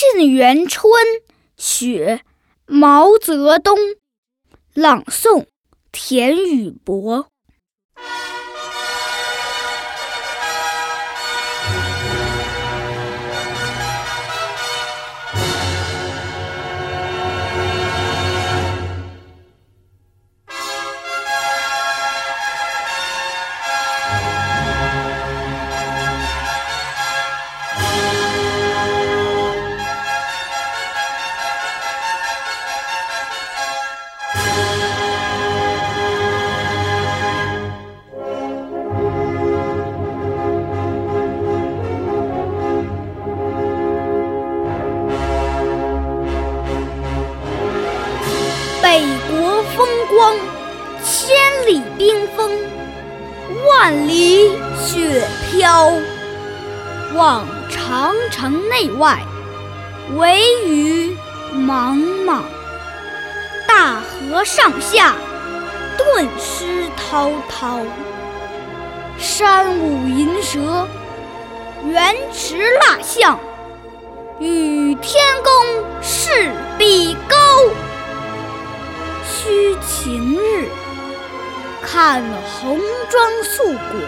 沁园春·雪·毛泽东朗诵：田宇博。北国风光，千里冰封，万里雪飘。望长城内外，惟余莽莽；大河上下，顿失滔滔。山舞银蛇，原驰蜡象，与天公看红装素裹，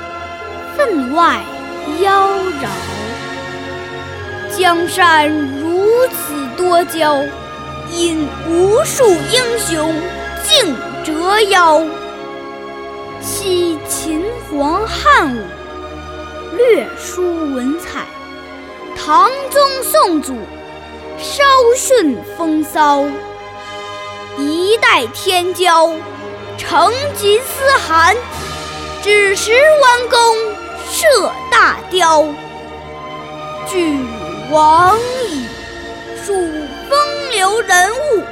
分外妖娆。江山如此多娇，引无数英雄竞折腰。惜秦皇汉武，略输文采；唐宗宋祖，稍逊风骚。一代天骄，成吉思汗只识弯弓射大雕。俱往矣数风流人物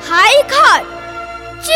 还看今